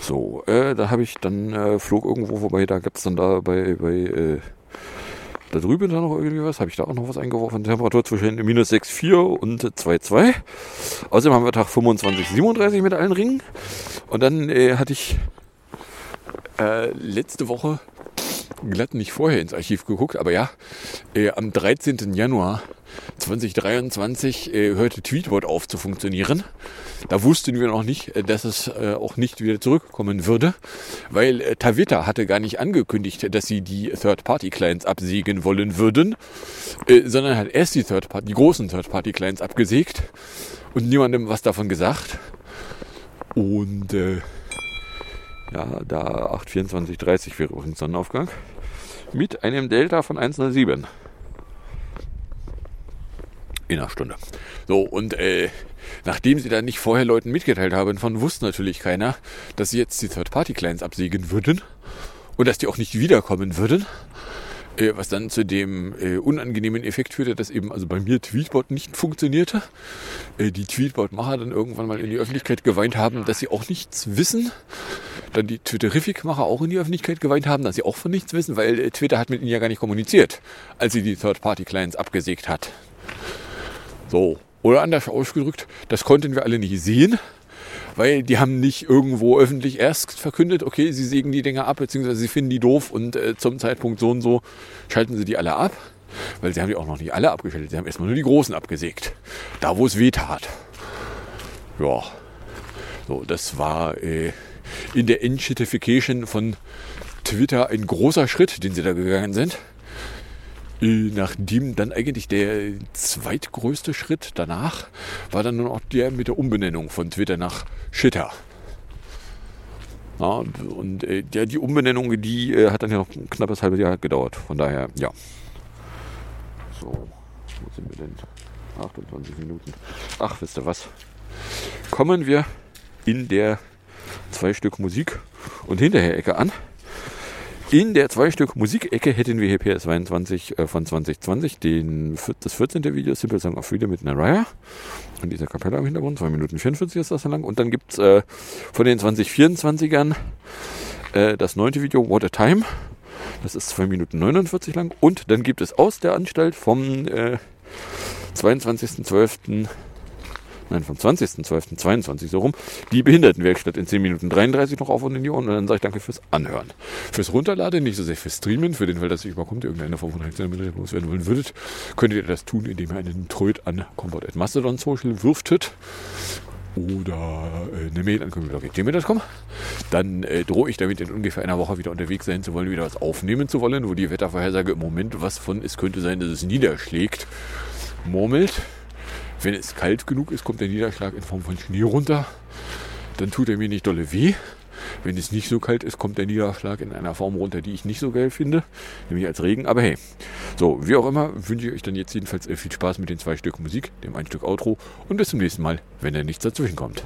So, äh, da habe ich dann äh, flog irgendwo vorbei, da gibt es dann da bei, bei äh, da drüben dann noch irgendwie was, habe ich da auch noch was eingeworfen. Temperatur zwischen minus 6,4 und 2,2. Außerdem haben wir Tag 25, 37 mit allen Ringen. Und dann äh, hatte ich äh, letzte Woche glatt nicht vorher ins Archiv geguckt, aber ja, äh, am 13. Januar 2023 äh, hörte Tweetbot auf zu funktionieren. Da wussten wir noch nicht, äh, dass es äh, auch nicht wieder zurückkommen würde, weil äh, Tavita hatte gar nicht angekündigt, dass sie die Third-Party-Clients absägen wollen würden, äh, sondern hat erst die, Third -Party, die großen Third-Party-Clients abgesägt und niemandem was davon gesagt. Und äh, ja, da 82430 wäre übrigens Sonnenaufgang. Mit einem Delta von 107. In einer Stunde. So, und äh, nachdem sie dann nicht vorher Leuten mitgeteilt haben, von wusste natürlich keiner, dass sie jetzt die Third-Party-Clients absägen würden und dass die auch nicht wiederkommen würden. Äh, was dann zu dem äh, unangenehmen Effekt führte, dass eben also bei mir Tweetbot nicht funktionierte. Äh, die Tweetbot-Macher dann irgendwann mal in die Öffentlichkeit geweint haben, dass sie auch nichts wissen. Dann die Twitterific-Macher auch in die Öffentlichkeit geweint haben, dass sie auch von nichts wissen, weil äh, Twitter hat mit ihnen ja gar nicht kommuniziert, als sie die Third-Party-Clients abgesägt hat. So. Oder anders ausgedrückt, das konnten wir alle nicht sehen, weil die haben nicht irgendwo öffentlich erst verkündet, okay, sie sägen die Dinger ab, beziehungsweise sie finden die doof und äh, zum Zeitpunkt so und so schalten sie die alle ab. Weil sie haben die auch noch nicht alle abgeschaltet, sie haben erstmal nur die großen abgesägt. Da, wo es weh tat. Ja. So, das war äh, in der Enshittification von Twitter ein großer Schritt, den sie da gegangen sind. Nachdem dann eigentlich der zweitgrößte Schritt danach war dann noch der mit der Umbenennung von Twitter nach Shitter. Ja, und äh, ja, die Umbenennung, die äh, hat dann ja noch ein knappes halbes Jahr gedauert. Von daher, ja. So, wo sind wir denn? 28 Minuten. Ach, wisst ihr was? Kommen wir in der zwei Stück Musik und hinterher Ecke an. In der zwei Stück Musikecke hätten wir hier PS22 äh, von 2020 den, das 14. Video Simple Song of Freedom mit Naraya und dieser Kapelle im Hintergrund. 2 Minuten 44 ist das so lang. Und dann gibt es äh, von den 2024ern äh, das neunte Video What a Time. Das ist 2 Minuten 49 lang. Und dann gibt es aus der Anstalt vom äh, 22.12 nein, vom 20.12.22 so rum, die Behindertenwerkstatt in 10 Minuten 33 noch auf und in die Ohren. Und dann sage ich danke fürs Anhören. Fürs Runterladen, nicht so sehr fürs Streamen, für den Fall, dass ihr überkommt, irgendeine Form von mit loswerden wollen würdet, könntet ihr das tun, indem ihr einen Tröd an Combat Mastodon Social wirftet oder äh, eine Mail an computer.gmail.com. Dann äh, drohe ich damit in ungefähr einer Woche wieder unterwegs sein zu wollen, wieder was aufnehmen zu wollen, wo die Wettervorhersage im Moment was von, es könnte sein, dass es niederschlägt, murmelt. Wenn es kalt genug ist, kommt der Niederschlag in Form von Schnee runter. Dann tut er mir nicht dolle weh. Wenn es nicht so kalt ist, kommt der Niederschlag in einer Form runter, die ich nicht so geil finde, nämlich als Regen. Aber hey, so, wie auch immer, wünsche ich euch dann jetzt jedenfalls viel Spaß mit den zwei Stück Musik, dem ein Stück Outro und bis zum nächsten Mal, wenn da nichts dazwischen kommt.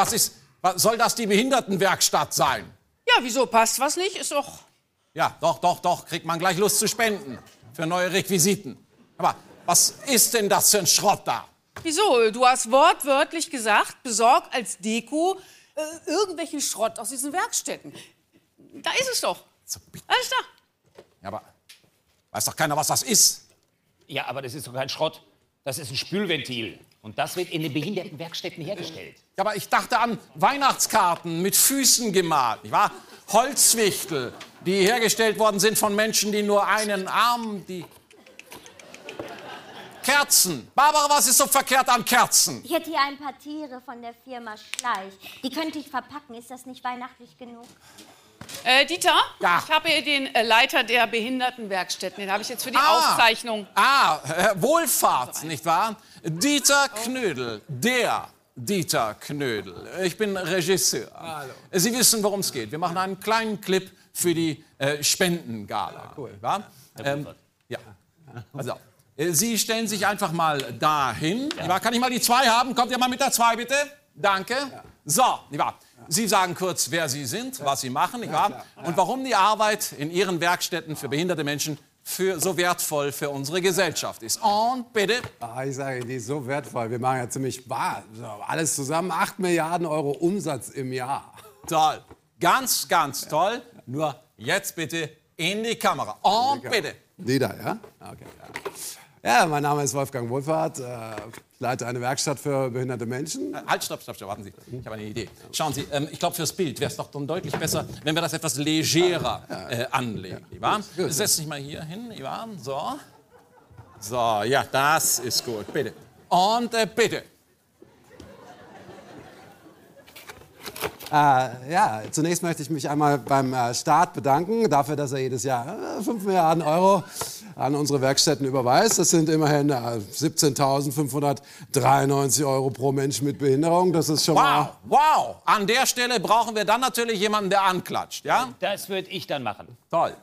Was ist. Was, soll das die Behindertenwerkstatt sein? Ja, wieso passt was nicht? Ist doch. Ja, doch, doch, doch. Kriegt man gleich Lust zu spenden. Für neue Requisiten. Aber was ist denn das für ein Schrott da? Wieso? Du hast wortwörtlich gesagt, besorg als Deko äh, irgendwelchen Schrott aus diesen Werkstätten. Da ist es doch. Alles da. Ja, aber weiß doch keiner, was das ist. Ja, aber das ist doch kein Schrott. Das ist ein Spülventil. Und das wird in den Behindertenwerkstätten hergestellt. Ja, aber ich dachte an Weihnachtskarten mit Füßen gemalt, nicht wahr? Holzwichtel, die hergestellt worden sind von Menschen, die nur einen Arm, die Kerzen. Barbara, was ist so verkehrt an Kerzen? Ich hätte hier ein paar Tiere von der Firma Schleich. Die könnte ich verpacken. Ist das nicht weihnachtlich genug? Äh, Dieter, ich habe hier den äh, Leiter der Behindertenwerkstätten. Den habe ich jetzt für die Ah. Aufzeichnung. Ah, äh, Wohlfahrt, nicht wahr? Dieter Knödel, der Dieter Knödel. Ich bin Regisseur. Sie wissen, worum es geht. Wir machen einen kleinen Clip für die äh, Spendengala. cool. Wa? Ähm, ja. Also, äh, Sie stellen sich einfach mal dahin. Ja. Kann ich mal die zwei haben? Kommt ihr mal mit der zwei, bitte? Danke. So, nicht wahr? Sie sagen kurz, wer Sie sind, was Sie machen, nicht wahr? Und warum die Arbeit in Ihren Werkstätten für behinderte Menschen für so wertvoll für unsere Gesellschaft ist. Und bitte. Ah, ich sage, die ist so wertvoll. Wir machen ja ziemlich bar. Alles zusammen 8 Milliarden Euro Umsatz im Jahr. Toll. Ganz, ganz toll. Nur jetzt bitte in die Kamera. Und bitte. Nieder, ja? Okay. Ja. ja, mein Name ist Wolfgang Wohlfahrt. äh, Ich leite eine Werkstatt für behinderte Menschen. Halt, stopp, stopp, stopp, warten Sie. Ich habe eine Idee. Schauen Sie, ähm, ich glaube, fürs Bild wäre es doch dann deutlich besser, wenn wir das etwas legerer äh, anlegen. Nicht wahr? Setz dich mal hier hin, wahr? So. So, ja, das ist gut. Bitte. Und äh, bitte. Äh, ja, zunächst möchte ich mich einmal beim äh, Staat bedanken dafür, dass er jedes Jahr äh, 5 Milliarden Euro an unsere Werkstätten überweist. Das sind immerhin äh, 17.593 Euro pro Mensch mit Behinderung. Das ist schon Wow, mal... wow. An der Stelle brauchen wir dann natürlich jemanden, der anklatscht, ja? Das würde ich dann machen. Toll.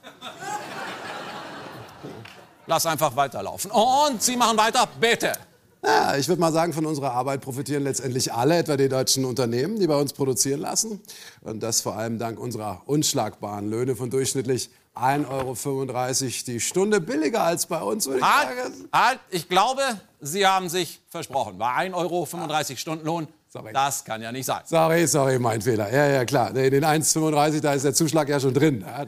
Lass einfach weiterlaufen. Und Sie machen weiter, bitte. Ja, ich würde mal sagen, von unserer Arbeit profitieren letztendlich alle, etwa die deutschen Unternehmen, die bei uns produzieren lassen. Und das vor allem dank unserer unschlagbaren Löhne von durchschnittlich 1,35 Euro die Stunde. Billiger als bei uns, würde ich Halt, sagen. halt, ich glaube, Sie haben sich versprochen. Bei 1,35 Euro Stundenlohn, das kann ja nicht sein. Sorry, sorry, mein Fehler. Ja, ja, klar. Nee, den 1,35, da ist der Zuschlag ja schon drin. Ja,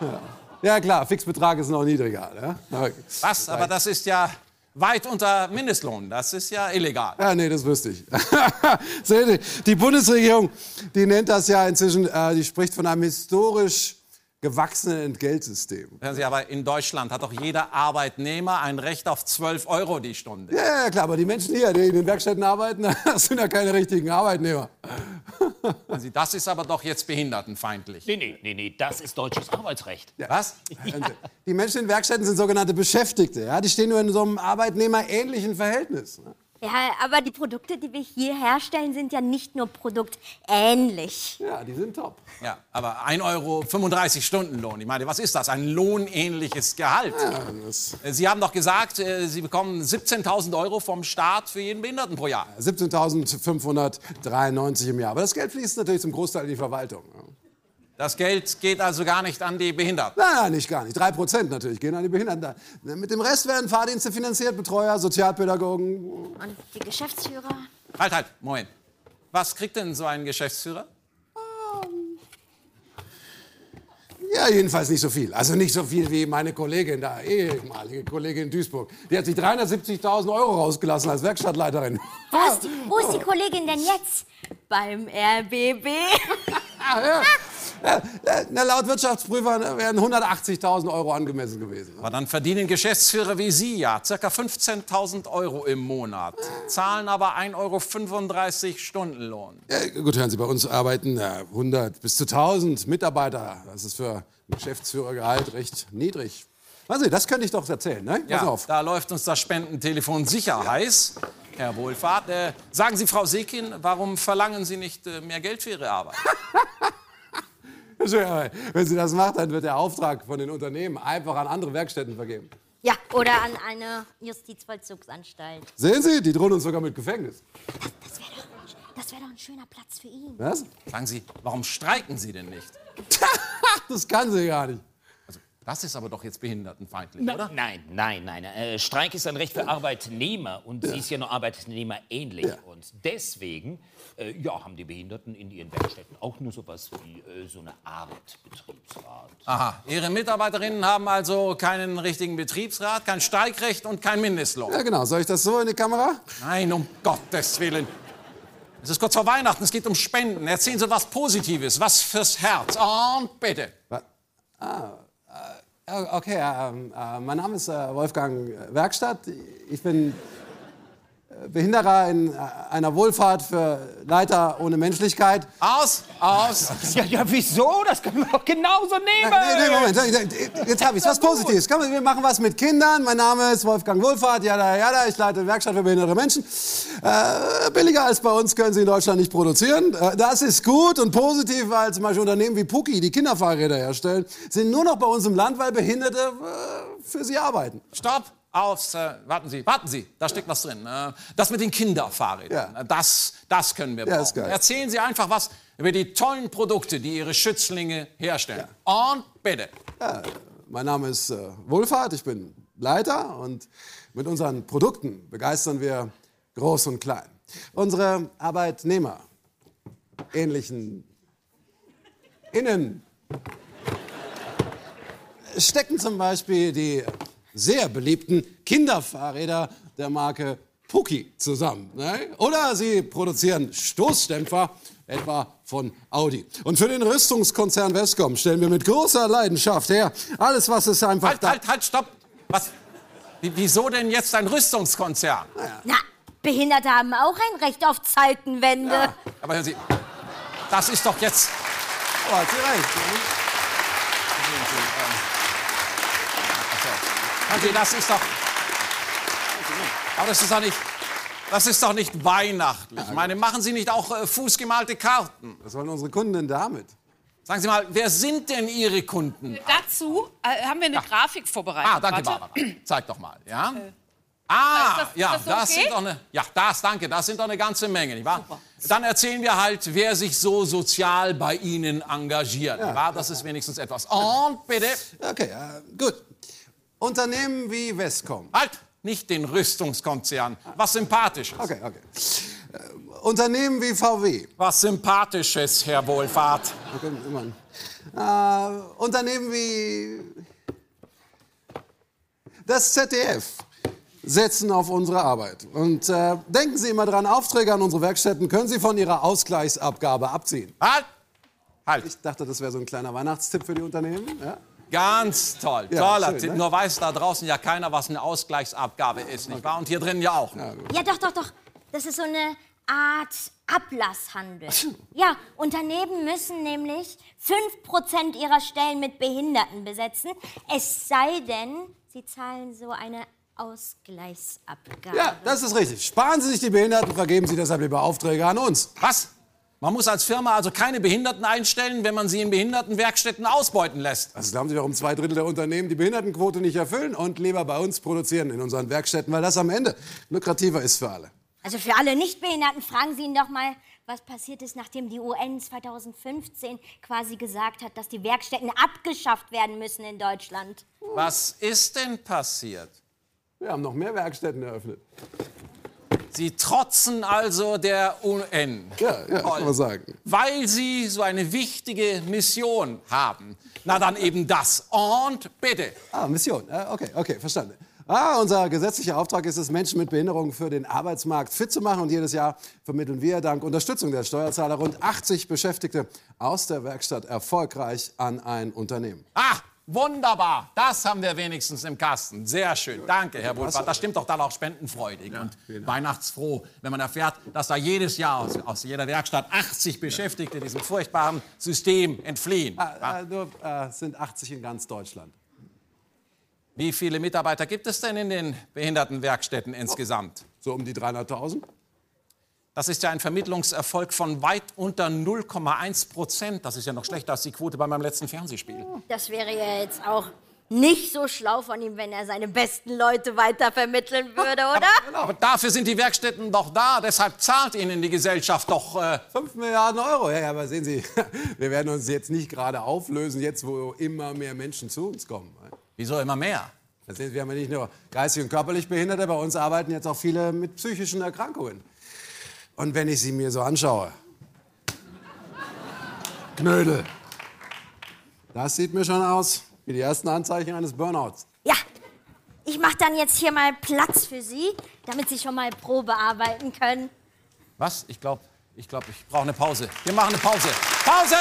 ja. ja klar, Fixbetrag ist noch niedriger. Ne? Was? Aber das ist ja weit unter Mindestlohn. Das ist ja illegal. Ja, nee, das wüsste ich. Die Bundesregierung, die nennt das ja inzwischen, äh, die spricht von einem historisch gewachsenen Entgeltsystem. Hören Sie, aber in Deutschland hat doch jeder Arbeitnehmer ein Recht auf 12 Euro die Stunde. Ja, ja, klar, aber die Menschen hier, die in den Werkstätten arbeiten, das sind ja keine richtigen Arbeitnehmer. Hören Sie, das ist aber doch jetzt behindertenfeindlich. Nee, nee, nee, nee, das ist deutsches Arbeitsrecht. Was? Die Menschen in Werkstätten sind sogenannte Beschäftigte. Ja? Die stehen nur in so einem arbeitnehmerähnlichen Verhältnis. ne? Ja, aber die Produkte, die wir hier herstellen, sind ja nicht nur produktähnlich. Ja, die sind top. Ja, aber 1,35 Euro Stundenlohn. Ich meine, was ist das? Ein lohnähnliches Gehalt. Äh, Sie haben doch gesagt, äh, Sie bekommen 17.000 Euro vom Staat für jeden Behinderten pro Jahr. 17.593 im Jahr. Aber das Geld fließt natürlich zum Großteil in die Verwaltung. Das Geld geht also gar nicht an die Behinderten. Nein, nein, nicht gar nicht. Drei Prozent natürlich gehen an die Behinderten. Mit dem Rest werden Fahrdienste finanziert, Betreuer, Sozialpädagogen. Und die Geschäftsführer? Halt, halt, Moment. Was kriegt denn so ein Geschäftsführer? Ja, jedenfalls nicht so viel. Also nicht so viel wie meine Kollegin, da ehemalige Kollegin in Duisburg. Die hat sich 370.000 Euro rausgelassen als Werkstattleiterin. Wo ist, die, wo ist die Kollegin denn jetzt? Beim RBB? Ja, äh, na, laut Wirtschaftsprüfern wären 180.000 Euro angemessen gewesen. Aber dann verdienen Geschäftsführer wie Sie ja ca. 15.000 Euro im Monat, zahlen aber 1,35 Euro Stundenlohn. Ja, gut, hören Sie, bei uns arbeiten ja, 100 bis zu 1000 Mitarbeiter. Das ist für ein Geschäftsführergehalt recht niedrig. Sehen, das könnte ich doch erzählen, ne? Pass Ja, auf. da läuft uns das Spendentelefon sicher heiß. Herr Wohlfahrt, äh, sagen Sie, Frau Sekin, warum verlangen Sie nicht äh, mehr Geld für Ihre Arbeit? Wenn sie das macht, dann wird der Auftrag von den Unternehmen einfach an andere Werkstätten vergeben. Ja, oder an eine Justizvollzugsanstalt. Sehen Sie, die drohen uns sogar mit Gefängnis. Das wäre doch ein schöner Platz für ihn. Was? Sagen Sie, warum streiken Sie denn nicht? das kann sie gar nicht. Das ist aber doch jetzt behindertenfeindlich, Na, oder? Nein, nein, nein. Äh, Streik ist ein Recht für Arbeitnehmer und sie ist ja nur arbeitnehmerähnlich. Und deswegen äh, ja, haben die Behinderten in ihren Werkstätten auch nur sowas wie äh, so eine Art Betriebsrat. Aha, Ihre Mitarbeiterinnen haben also keinen richtigen Betriebsrat, kein Streikrecht und kein Mindestlohn. Ja, genau. Soll ich das so in die Kamera? Nein, um Gottes Willen. Es ist kurz vor Weihnachten, es geht um Spenden. Erzählen Sie was Positives, was fürs Herz. Und bitte. Ah, äh, okay, ähm, äh, mein Name ist äh, Wolfgang Werkstatt. Ich bin äh, Behinderer in äh, einer Wohlfahrt für Leiter ohne Menschlichkeit. Aus, aus. Ja, ja, wieso? Das können wir doch genauso nehmen. Nee, nee, Moment, jetzt habe ich was Positives. Komm, wir machen was mit Kindern. Mein Name ist Wolfgang Wohlfahrt. Jada, jada. Ich leite eine Werkstatt für behinderte Menschen. Äh, billiger als bei uns können sie in Deutschland nicht produzieren. Äh, das ist gut und positiv, weil zum Beispiel Unternehmen wie Puki, die Kinderfahrräder herstellen, sind nur noch bei uns im Land, weil Behinderte äh, für sie arbeiten. Stopp. Aus, äh, warten Sie, warten Sie, da steckt was drin. Äh, das mit den Kinderfahrrädern, äh, das, das können wir Ja, brauchen. Erzählen Sie einfach was über die tollen Produkte, die Ihre Schützlinge herstellen. Und bitte. Ja, mein Name ist äh, Wohlfahrt, ich bin Leiter und mit unseren Produkten begeistern wir groß und klein. Unsere Arbeitnehmer, ähnlichen Innen, stecken zum Beispiel die sehr beliebten Kinderfahrräder der Marke Puki zusammen. Ne? Oder sie produzieren Stoßdämpfer, etwa von Audi. Und für den Rüstungskonzern Westcom stellen wir mit großer Leidenschaft her alles, was es einfach Halt, halt, halt, stopp. Was? Wie- Wieso denn jetzt ein Rüstungskonzern? Na, Behinderte haben auch ein Recht auf Zeitenwende. Aber hören Sie, das ist doch jetzt. Oh, hat sie recht. Hören Sie, das ist doch. Aber das ist doch nicht. Das ist doch nicht weihnachtlich. Ich meine, machen Sie nicht auch äh, fußgemalte Karten? Was wollen unsere Kunden denn damit? Sagen Sie mal, wer sind denn Ihre Kunden? Dazu äh, haben wir eine Grafik vorbereitet. Ah, danke, Warte. Barbara. Zeig doch mal, ja? Ist Ah, das- ist ja, das so das okay? sind doch eine, ja, das, danke, das sind doch eine ganze Menge, nicht wahr? Dann erzählen wir halt, wer sich so sozial bei Ihnen engagiert, nicht wahr? Das ist wenigstens etwas. Und bitte. Okay, äh, gut. Unternehmen wie Westcom. Halt, nicht den Rüstungskonzern. Was Sympathisches. Okay, okay. Äh, Unternehmen wie VW. Was Sympathisches, Herr Wohlfahrt. Okay, immerhin. Äh, Unternehmen wie das ZDF setzen auf unsere Arbeit. Und äh, denken Sie immer dran, Aufträge an unsere Werkstätten können Sie von Ihrer Ausgleichsabgabe abziehen. Halt! Halt! Ich dachte, das wäre so ein kleiner Weihnachtstipp für die Unternehmen. Ja? Ganz toll, Ja, toller schön, Tipp. ne? Nur weiß da draußen ja keiner, was eine Ausgleichsabgabe ist, nicht wahr? Und hier drin ja auch. Ja, doch, doch, doch. Das ist so eine Art Ablasshandel. Ja, Unternehmen müssen nämlich 5% ihrer Stellen mit Behinderten besetzen. Es sei denn, sie zahlen so eine Ausgleichsabgabe. ja, das ist richtig. Sparen Sie sich die Behinderten, vergeben Sie deshalb lieber Aufträge an uns. Was? Man muss als Firma also keine Behinderten einstellen, wenn man sie in Behindertenwerkstätten ausbeuten lässt. Also glauben Sie, warum zwei Drittel der Unternehmen die Behindertenquote nicht erfüllen und lieber bei uns produzieren in unseren Werkstätten, weil das am Ende lukrativer ist für alle. Also für alle Nichtbehinderten fragen Sie ihn doch mal, was passiert ist, nachdem die UN 2015 quasi gesagt hat, dass die Werkstätten abgeschafft werden müssen in Deutschland. Was ist denn passiert? Wir haben noch mehr Werkstätten eröffnet. Sie trotzen also der UN. Ja, ja, kann man sagen. Weil Sie so eine wichtige Mission haben. Na dann eben das. Und bitte. Ah, Mission. Äh, Okay, okay, verstanden. Ah, unser gesetzlicher Auftrag ist es, Menschen mit Behinderung für den Arbeitsmarkt fit zu machen. Und jedes Jahr vermitteln wir dank Unterstützung der Steuerzahler rund 80 Beschäftigte aus der Werkstatt erfolgreich an ein Unternehmen. Ah, wunderbar. Das haben wir wenigstens im Kasten. Sehr schön. Danke, Herr Wohlfahrt. Das stimmt doch dann auch spendenfreudig und weihnachtsfroh, wenn man erfährt, dass da jedes Jahr aus, aus jeder Werkstatt 80 Beschäftigte diesem furchtbaren System entfliehen. Ah, äh, nur, äh, sind 80 in ganz Deutschland. Wie viele Mitarbeiter gibt es denn in den Behindertenwerkstätten insgesamt? So um die 300.000. Das ist ja ein Vermittlungserfolg von weit unter 0,1 Prozent. Das ist ja noch schlechter als die Quote bei meinem letzten Fernsehspiel. Das wäre ja jetzt auch nicht so schlau von ihm, wenn er seine besten Leute weitervermitteln würde, oder? Aber dafür sind die Werkstätten doch da. Deshalb zahlt ihnen die Gesellschaft doch. Äh 5 Milliarden Euro. Ja, ja, aber sehen Sie, wir werden uns jetzt nicht gerade auflösen, jetzt wo immer mehr Menschen zu uns kommen. Wieso immer mehr? Das sehen Sie, wir haben ja nicht nur geistig und körperlich Behinderte, bei uns arbeiten jetzt auch viele mit psychischen Erkrankungen. Und wenn ich sie mir so anschaue, Knödel, das sieht mir schon aus wie die ersten Anzeichen eines Burnouts. Ja, ich mache dann jetzt hier mal Platz für Sie, damit Sie schon mal Probe arbeiten können. Was? Ich glaube, ich, glaub, ich brauche eine Pause. Wir machen eine Pause. Pause!